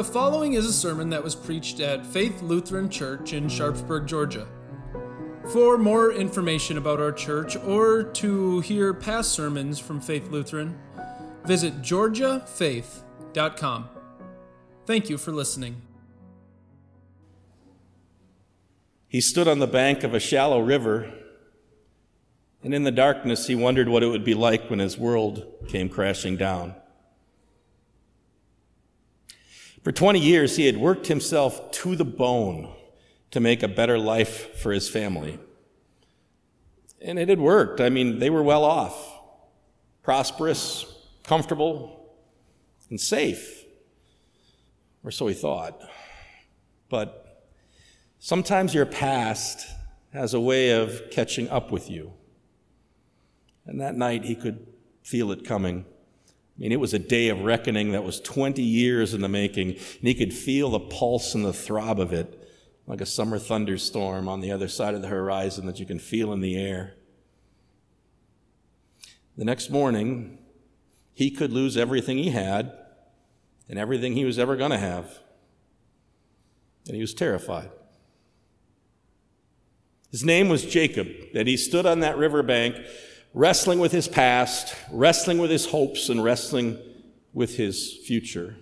The following is a sermon that was preached at Faith Lutheran Church in Sharpsburg, Georgia. For more information about our church or to hear past sermons from Faith Lutheran, visit georgiafaith.com. Thank you for listening. He stood on the bank of a shallow river, and in the darkness he wondered what it would be like when his world came crashing down. For 20 years, he had worked himself to the bone to make a better life for his family. And it had worked. I mean, they were well off, prosperous, comfortable, and safe. Or so he thought. But sometimes your past has a way of catching up with you. And that night he could feel it coming. I mean, it was a day of reckoning that was 20 years in the making, and he could feel the pulse and the throb of it, like a summer thunderstorm on the other side of the horizon that you can feel in the air. The next morning, he could lose everything he had and everything he was ever going to have. And he was terrified. His name was Jacob, and he stood on that riverbank wrestling with his past, wrestling with his hopes, and wrestling with his future.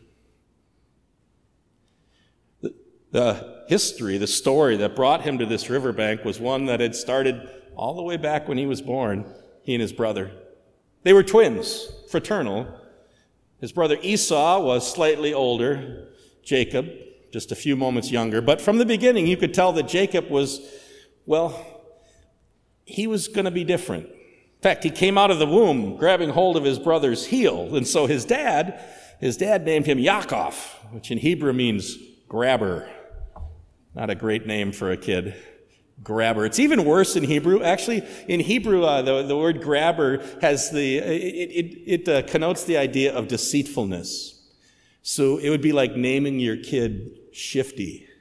The, history, the story that brought him to this riverbank was one that had started all the way back when he was born, he and his brother. They were twins, fraternal. His brother Esau was slightly older, Jacob, just a few moments younger. But from the beginning, you could tell that Jacob was, well, he was going to be different. In fact, he came out of the womb grabbing hold of his brother's heel. And so his dad, his dad named him Yaakov, which in Hebrew means grabber. Not a great name for a kid. Grabber. It's even worse in Hebrew. Actually, in Hebrew, uh, the, the word grabber has the, it, it, it uh, connotes the idea of deceitfulness. So it would be like naming your kid Shifty.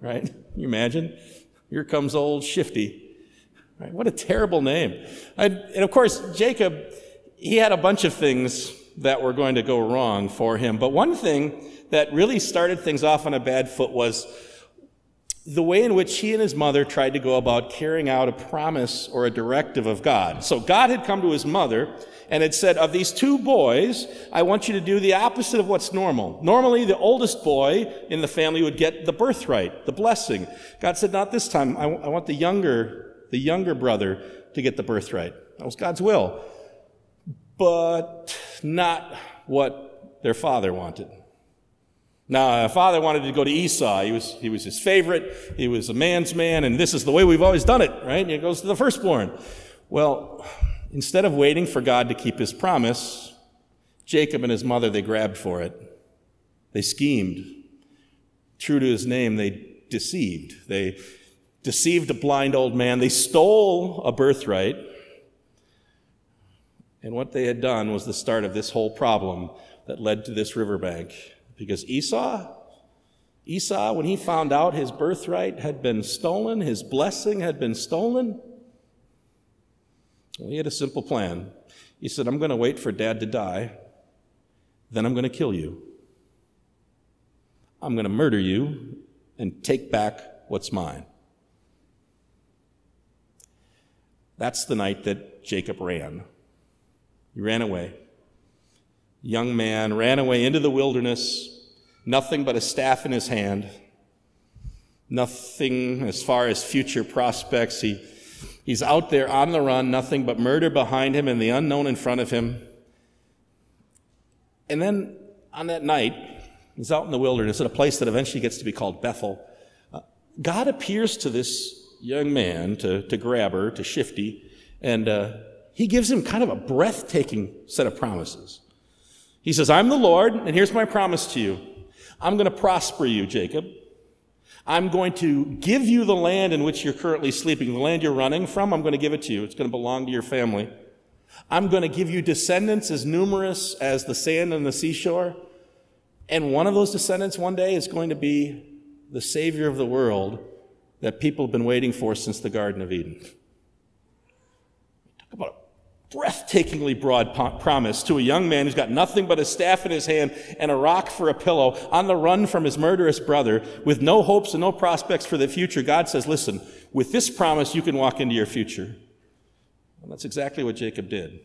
Right? You imagine? Here comes old Shifty. Right? What a terrible name. and of course, Jacob, he had a bunch of things that were going to go wrong for him. But one thing that really started things off on a bad foot was the way in which he and his mother tried to go about carrying out a promise or a directive of God. So God had come to his mother and had said, Of these two boys, I want you to do the opposite of what's normal. Normally, the oldest boy in the family would get the birthright, the blessing. God said, Not this time. I, w- I want the younger the younger brother, to get the birthright. That was God's will. But not what their father wanted. Now, father wanted to go to Esau. He was, he was his favorite. He was a man's man, and this is the way we've always done it, right? He goes to the firstborn. Well, instead of waiting for God to keep his promise, Jacob and his mother, they grabbed for it. They schemed. True to his name, they deceived. They deceived a blind old man. They stole a birthright. And what they had done was the start of this whole problem that led to this riverbank. Because Esau, Esau, when he found out his birthright had been stolen, his blessing had been stolen, well, he had a simple plan. He said, I'm going to wait for dad to die, then I'm going to kill you. I'm going to murder you and take back what's mine. That's the night that Jacob ran. He ran away. Young man ran away into the wilderness, nothing but a staff in his hand, nothing as far as future prospects. He, he's out there on the run, nothing but murder behind him and the unknown in front of him. And then on that night, he's out in the wilderness at a place that eventually gets to be called Bethel. Uh, God appears to this young man to, to Grabber, to Shifty, and uh, he gives him kind of a breathtaking set of promises. He says, I'm the Lord, and here's my promise to you. I'm going to prosper you, Jacob. I'm going to give you the land in which you're currently sleeping, the land you're running from. I'm going to give it to you. It's going to belong to your family. I'm going to give you descendants as numerous as the sand on the seashore. And one of those descendants one day is going to be the Savior of the world that people have been waiting for since the Garden of Eden. Talk about, a breathtakingly broad promise to a young man who's got nothing but a staff in his hand and a rock for a pillow on the run from his murderous brother with no hopes and no prospects for the future. God says, listen, with this promise, you can walk into your future. And that's exactly what Jacob did.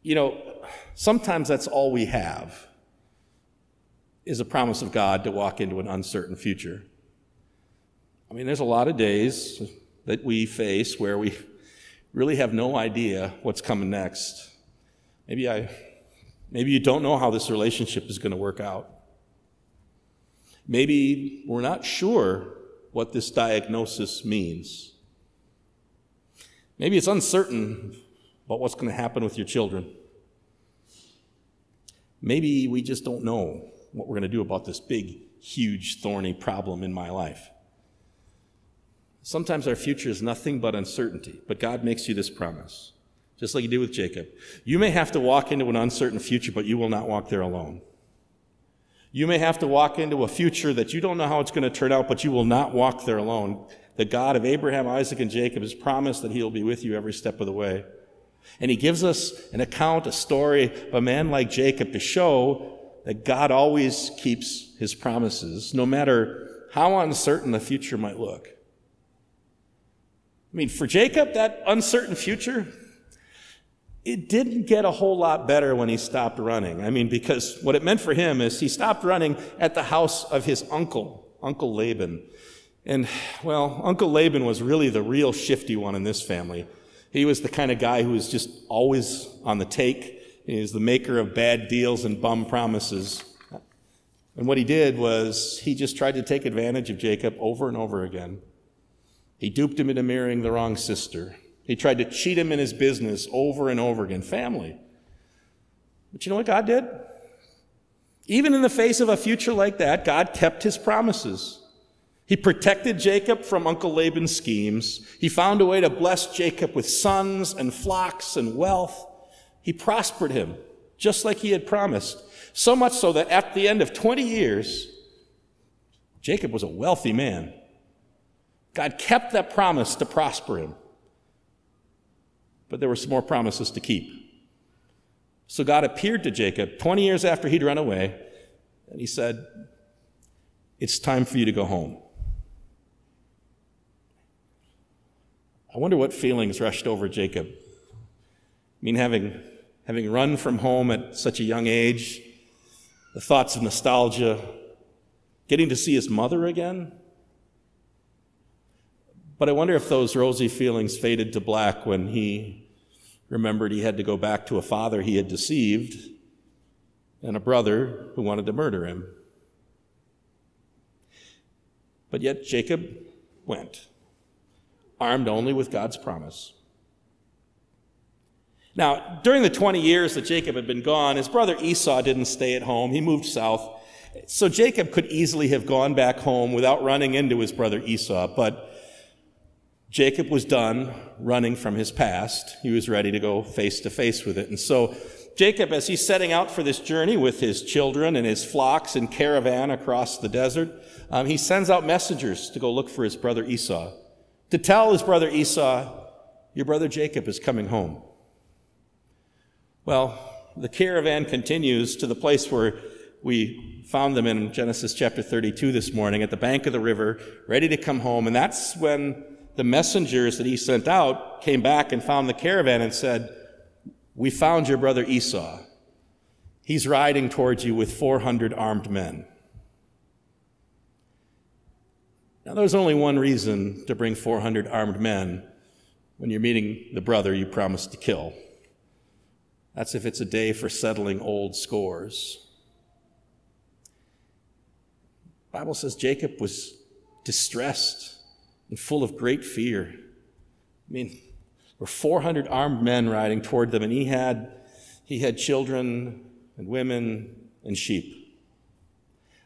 You know, sometimes that's all we have is a promise of God to walk into an uncertain future. I mean, there's a lot of days that we face where we really have no idea what's coming next. Maybe I maybe you don't know how this relationship is going to work out. Maybe we're not sure what this diagnosis means. Maybe it's uncertain about what's going to happen with your children. Maybe we just don't know what we're going to do about this big, huge, thorny problem in my life. Sometimes our future is nothing but uncertainty, but God makes you this promise, just like He did with Jacob. You may have to walk into an uncertain future, but you will not walk there alone. You may have to walk into a future that you don't know how it's going to turn out, but you will not walk there alone. The God of Abraham, Isaac, and Jacob has promised that He'll be with you every step of the way. And He gives us an account, a story of a man like Jacob to show that God always keeps His promises, no matter how uncertain the future might look. I mean, for Jacob, that uncertain future, it didn't get a whole lot better when he stopped running. I mean, because what it meant for him is he stopped running at the house of his uncle, Uncle Laban. And, well, Uncle Laban was really the real shifty one in this family. He was the kind of guy who was just always on the take. He was the maker of bad deals and bum promises. And what he did was he just tried to take advantage of Jacob over and over again. He duped him into marrying the wrong sister. He tried to cheat him in his business over and over again. Family. But you know what God did? Even in the face of a future like that, God kept his promises. He protected Jacob from Uncle Laban's schemes. He found a way to bless Jacob with sons and flocks and wealth. He prospered him, just like he had promised. So much so that at the end of 20 years, Jacob was a wealthy man. God kept that promise to prosper him. But there were some more promises to keep. So God appeared to Jacob 20 years after he'd run away, and he said, It's time for you to go home. I wonder what feelings rushed over Jacob. I mean, having, having run from home at such a young age, the thoughts of nostalgia, getting to see his mother again, but I wonder if those rosy feelings faded to black when he remembered he had to go back to a father he had deceived and a brother who wanted to murder him. But yet Jacob went, armed only with God's promise. Now, during the 20 years that Jacob had been gone, his brother Esau didn't stay at home. He moved south. So Jacob could easily have gone back home without running into his brother Esau, but Jacob was done running from his past. He was ready to go face to face with it. And so, Jacob, as he's setting out for this journey with his children and his flocks and caravan across the desert, um, he sends out messengers to go look for his brother Esau, to tell his brother Esau, Your brother Jacob is coming home. Well, the caravan continues to the place where we found them in Genesis chapter 32 this morning at the bank of the river, ready to come home. And that's when the messengers that he sent out came back and found the caravan and said, We found your brother Esau. He's riding towards you with 400 armed men. Now, there's only one reason to bring 400 armed men when you're meeting the brother you promised to kill. That's if it's a day for settling old scores. The Bible says Jacob was distressed and full of great fear. I mean, there were 400 armed men riding toward them, and he had, he had children and women and sheep.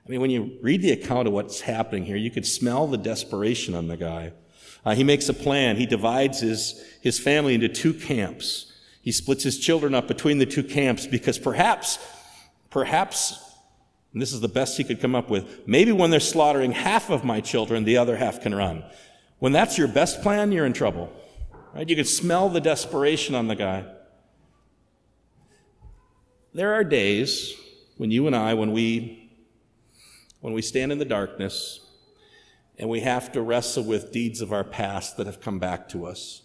I mean, when you read the account of what's happening here, you could smell the desperation on the guy. Uh, he makes a plan. He divides his, his family into two camps. He splits his children up between the two camps because perhaps, perhaps, and this is the best he could come up with, maybe when they're slaughtering half of my children, the other half can run. When that's your best plan, you're in trouble. Right? You can smell the desperation on the guy. There are days when you and I, when we, when we stand in the darkness and we have to wrestle with deeds of our past that have come back to us.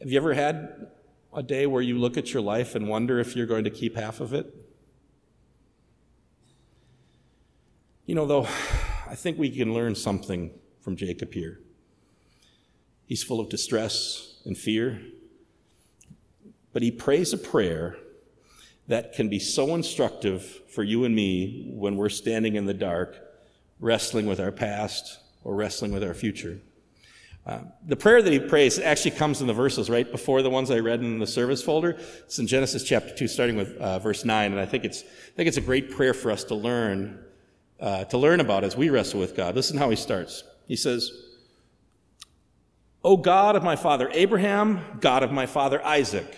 Have you ever had a day where you look at your life and wonder if you're going to keep half of it? You know, though, I think we can learn something from Jacob here. He's full of distress and fear, but he prays a prayer that can be so instructive for you and me when we're standing in the dark, wrestling with our past or wrestling with our future. Uh, the prayer that he prays actually comes in the verses right before the ones I read in the service folder. It's in Genesis chapter 2, starting with uh, verse 9, and I think, it's, I think it's a great prayer for us to learn, uh, to learn about as we wrestle with God. Listen how he starts. He says, O God of my father Abraham, God of my father Isaac.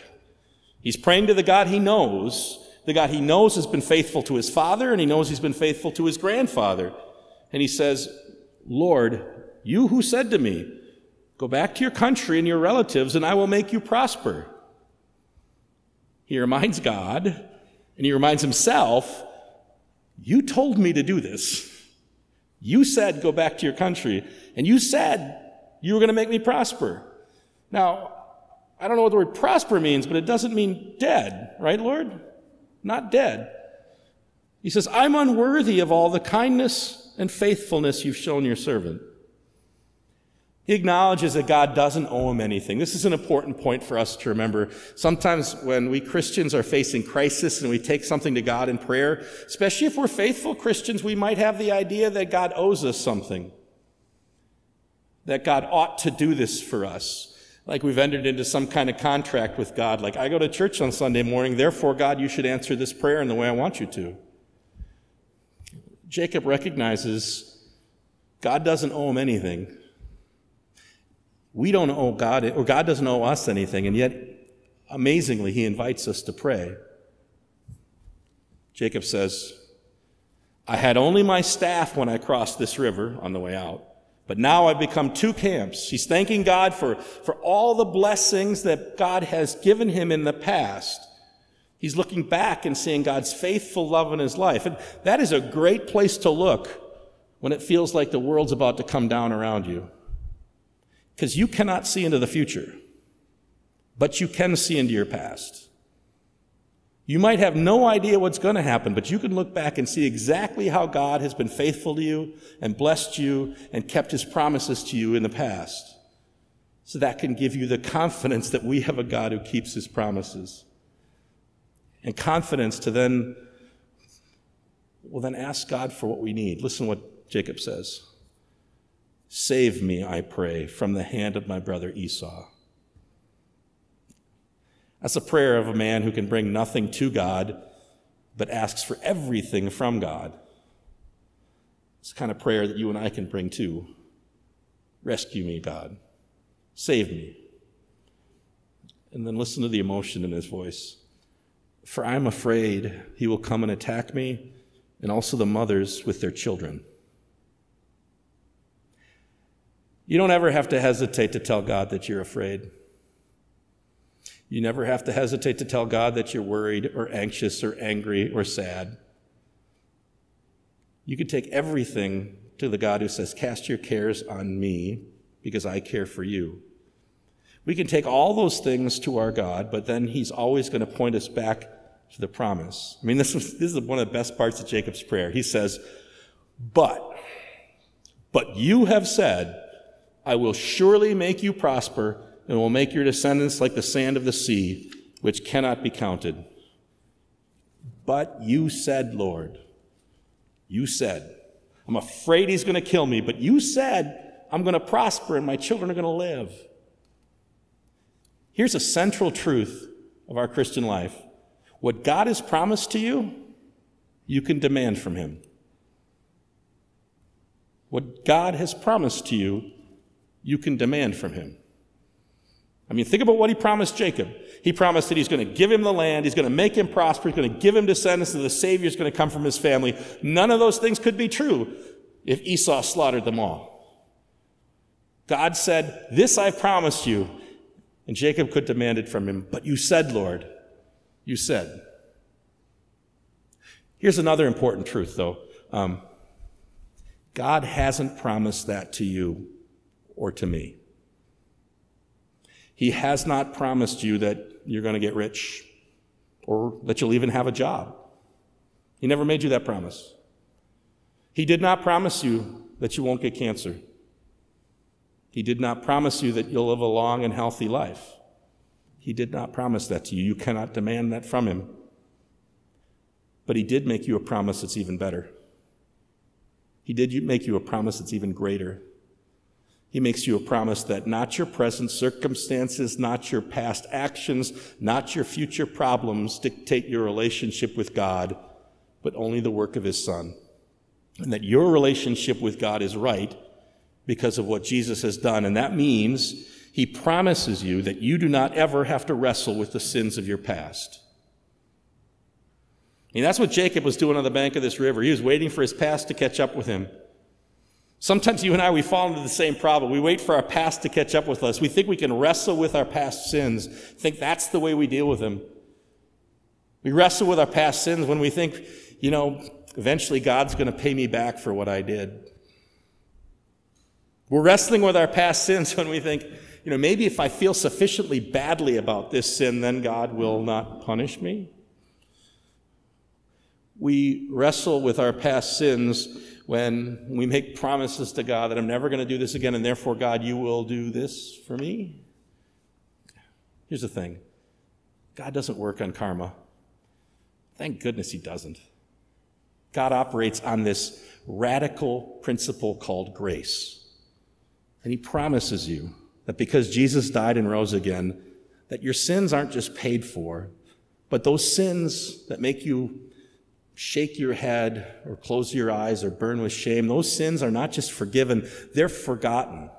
He's praying to the God he knows. The God he knows has been faithful to his father, and he knows he's been faithful to his grandfather. And he says, Lord, you who said to me, Go back to your country and your relatives, and I will make you prosper. He reminds God, and he reminds himself, You told me to do this. You said, Go back to your country, and you said you were going to make me prosper. Now, I don't know what the word prosper means, but it doesn't mean dead, right, Lord? Not dead. He says, I'm unworthy of all the kindness and faithfulness you've shown your servant. He acknowledges that God doesn't owe him anything. This is an important point for us to remember. Sometimes when we Christians are facing crisis and we take something to God in prayer, especially if we're faithful Christians, we might have the idea that God owes us something. That God ought to do this for us. Like we've entered into some kind of contract with God. Like, I go to church on Sunday morning, therefore, God, you should answer this prayer in the way I want you to. Jacob recognizes God doesn't owe him anything. We don't owe God, or God doesn't owe us anything, and yet, amazingly, he invites us to pray. Jacob says, I had only my staff when I crossed this river on the way out, but now I've become two camps. He's thanking God for, for all the blessings that God has given him in the past. He's looking back and seeing God's faithful love in his life. And that is a great place to look when it feels like the world's about to come down around you. Because you cannot see into the future, but you can see into your past. You might have no idea what's going to happen, but you can look back and see exactly how God has been faithful to you and blessed you and kept his promises to you in the past. So that can give you the confidence that we have a God who keeps his promises. And confidence to then, well, then ask God for what we need. Listen what Jacob says. Save me, I pray, from the hand of my brother Esau. That's a prayer of a man who can bring nothing to God, but asks for everything from God. It's the kind of prayer that you and I can bring too. Rescue me, God. Save me. And then listen to the emotion in his voice. For I'm afraid he will come and attack me, and also the mothers with their children. You don't ever have to hesitate to tell God that you're afraid. You never have to hesitate to tell God that you're worried or anxious or angry or sad. You can take everything to the God who says, Cast your cares on me because I care for you. We can take all those things to our God, but then He's always going to point us back to the promise. I mean, this is, this is one of the best parts of Jacob's prayer. He says, But, but you have said, I will surely make you prosper and will make your descendants like the sand of the sea, which cannot be counted. But you said, Lord, you said, I'm afraid he's going to kill me, but you said, I'm going to prosper and my children are going to live. Here's a central truth of our Christian life what God has promised to you, you can demand from him. What God has promised to you, you can demand from him. I mean, think about what he promised Jacob. He promised that he's going to give him the land, he's going to make him prosper, he's going to give him descendants, and the Savior is going to come from his family. None of those things could be true if Esau slaughtered them all. God said, This I've promised you. And Jacob could demand it from him. But you said, Lord, you said. Here's another important truth, though. Um, God hasn't promised that to you or to me. He has not promised you that you're going to get rich or that you'll even have a job. He never made you that promise. He did not promise you that you won't get cancer. He did not promise you that you'll live a long and healthy life. He did not promise that to you. You cannot demand that from him. But he did make you a promise that's even better. He did make you a promise that's even greater. He makes you a promise that not your present circumstances, not your past actions, not your future problems dictate your relationship with God, but only the work of His Son. And that your relationship with God is right because of what Jesus has done. And that means He promises you that you do not ever have to wrestle with the sins of your past. I mean, that's what Jacob was doing on the bank of this river. He was waiting for his past to catch up with him. Sometimes you and I, we fall into the same problem. We wait for our past to catch up with us. We think we can wrestle with our past sins, think that's the way we deal with them. We wrestle with our past sins when we think, you know, eventually God's going to pay me back for what I did. We're wrestling with our past sins when we think, you know, maybe if I feel sufficiently badly about this sin, then God will not punish me. We wrestle with our past sins when we make promises to God that I'm never going to do this again, and therefore, God, you will do this for me? Here's the thing God doesn't work on karma. Thank goodness He doesn't. God operates on this radical principle called grace. And He promises you that because Jesus died and rose again, that your sins aren't just paid for, but those sins that make you shake your head or close your eyes or burn with shame, those sins are not just forgiven, they're forgotten.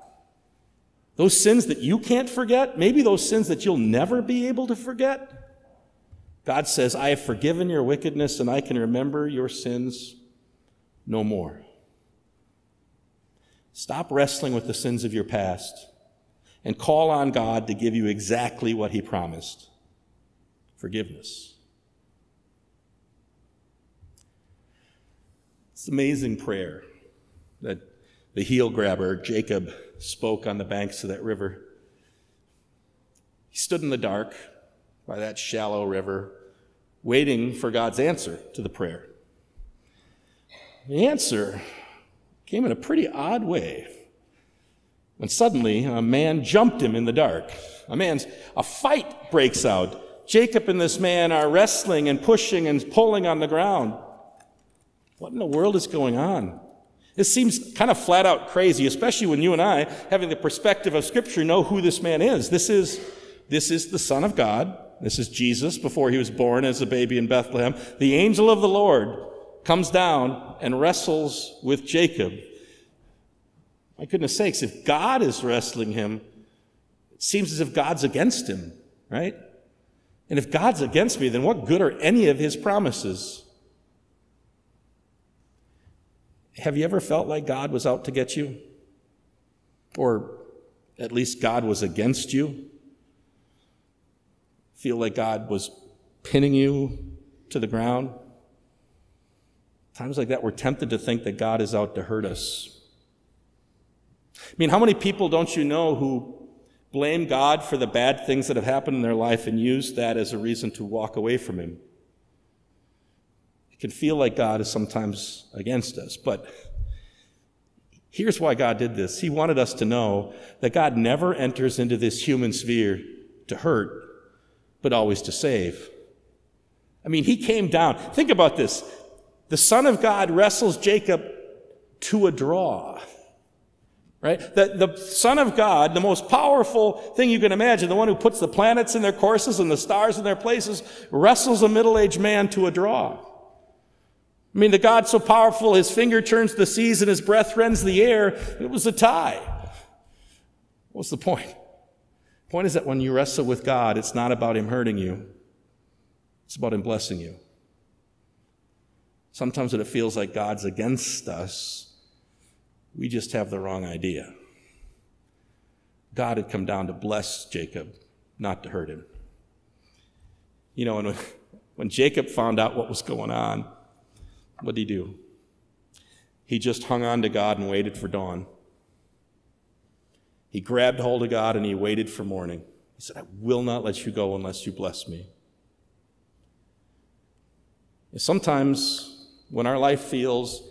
Those sins that you can't forget, maybe those sins that you'll never be able to forget. God says, I have forgiven your wickedness and I can remember your sins no more. Stop wrestling with the sins of your past and call on God to give you exactly what He promised forgiveness. It's amazing prayer that the heel grabber, Jacob, spoke on the banks of that river. He stood in the dark by that shallow river, waiting for God's answer to the prayer. The answer came in a pretty odd way. When suddenly a man jumped him in the dark. A man's a fight breaks out. Jacob and this man are wrestling and pushing and pulling on the ground. What in the world is going on? This seems kind of flat out crazy, especially when you and I, having the perspective of Scripture, know who this man is. This is, this is the Son of God. This is Jesus before he was born as a baby in Bethlehem. The angel of the Lord comes down and wrestles with Jacob. My goodness sakes, if God is wrestling him, it seems as if God's against him, right? And if God's against me, then what good are any of his promises? Have you ever felt like God was out to get you? Or at least God was against you? Feel like God was pinning you to the ground? Times like that, we're tempted to think that God is out to hurt us. I mean, how many people don't you know who blame God for the bad things that have happened in their life and use that as a reason to walk away from Him? Can feel like God is sometimes against us. But here's why God did this He wanted us to know that God never enters into this human sphere to hurt, but always to save. I mean, He came down. Think about this. The Son of God wrestles Jacob to a draw. Right? The, the Son of God, the most powerful thing you can imagine, the one who puts the planets in their courses and the stars in their places, wrestles a middle aged man to a draw. I mean, the God so powerful, his finger turns the seas and his breath rends the air. It was a tie. What's the point? The point is that when you wrestle with God, it's not about him hurting you. It's about him blessing you. Sometimes when it feels like God's against us, we just have the wrong idea. God had come down to bless Jacob, not to hurt him. You know, and when, when Jacob found out what was going on, what did he do? He just hung on to God and waited for dawn. He grabbed hold of God and he waited for morning. He said, I will not let you go unless you bless me. Sometimes when our life feels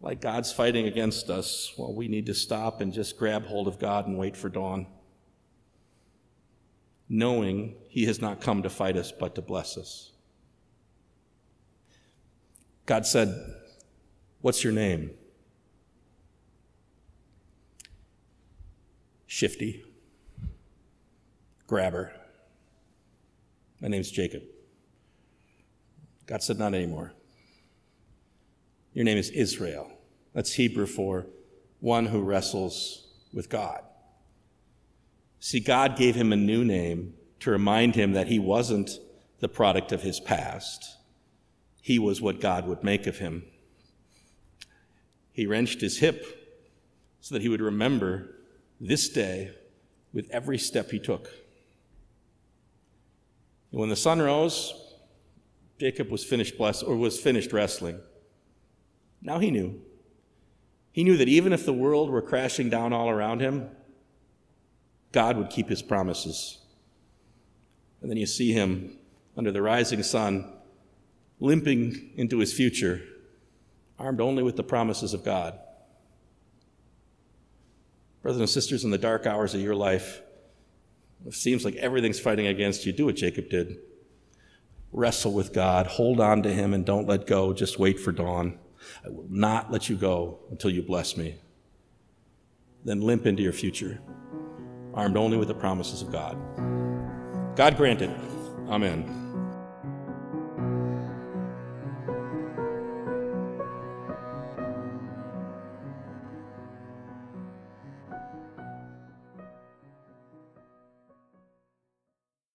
like God's fighting against us, well, we need to stop and just grab hold of God and wait for dawn, knowing He has not come to fight us, but to bless us. God said, What's your name? Shifty. Grabber. My name's Jacob. God said, Not anymore. Your name is Israel. That's Hebrew for one who wrestles with God. See, God gave him a new name to remind him that he wasn't the product of his past. He was what God would make of him. He wrenched his hip so that he would remember this day with every step he took. And when the sun rose, Jacob was finished bless, or was finished wrestling. Now he knew. He knew that even if the world were crashing down all around him, God would keep his promises. And then you see him under the rising sun, limping into his future, armed only with the promises of God. Brothers and sisters, in the dark hours of your life, it seems like everything's fighting against you. Do what Jacob did. Wrestle with God, hold on to Him, and don't let go. Just wait for dawn. I will not let you go until you bless me. Then limp into your future, armed only with the promises of God. God granted. Amen.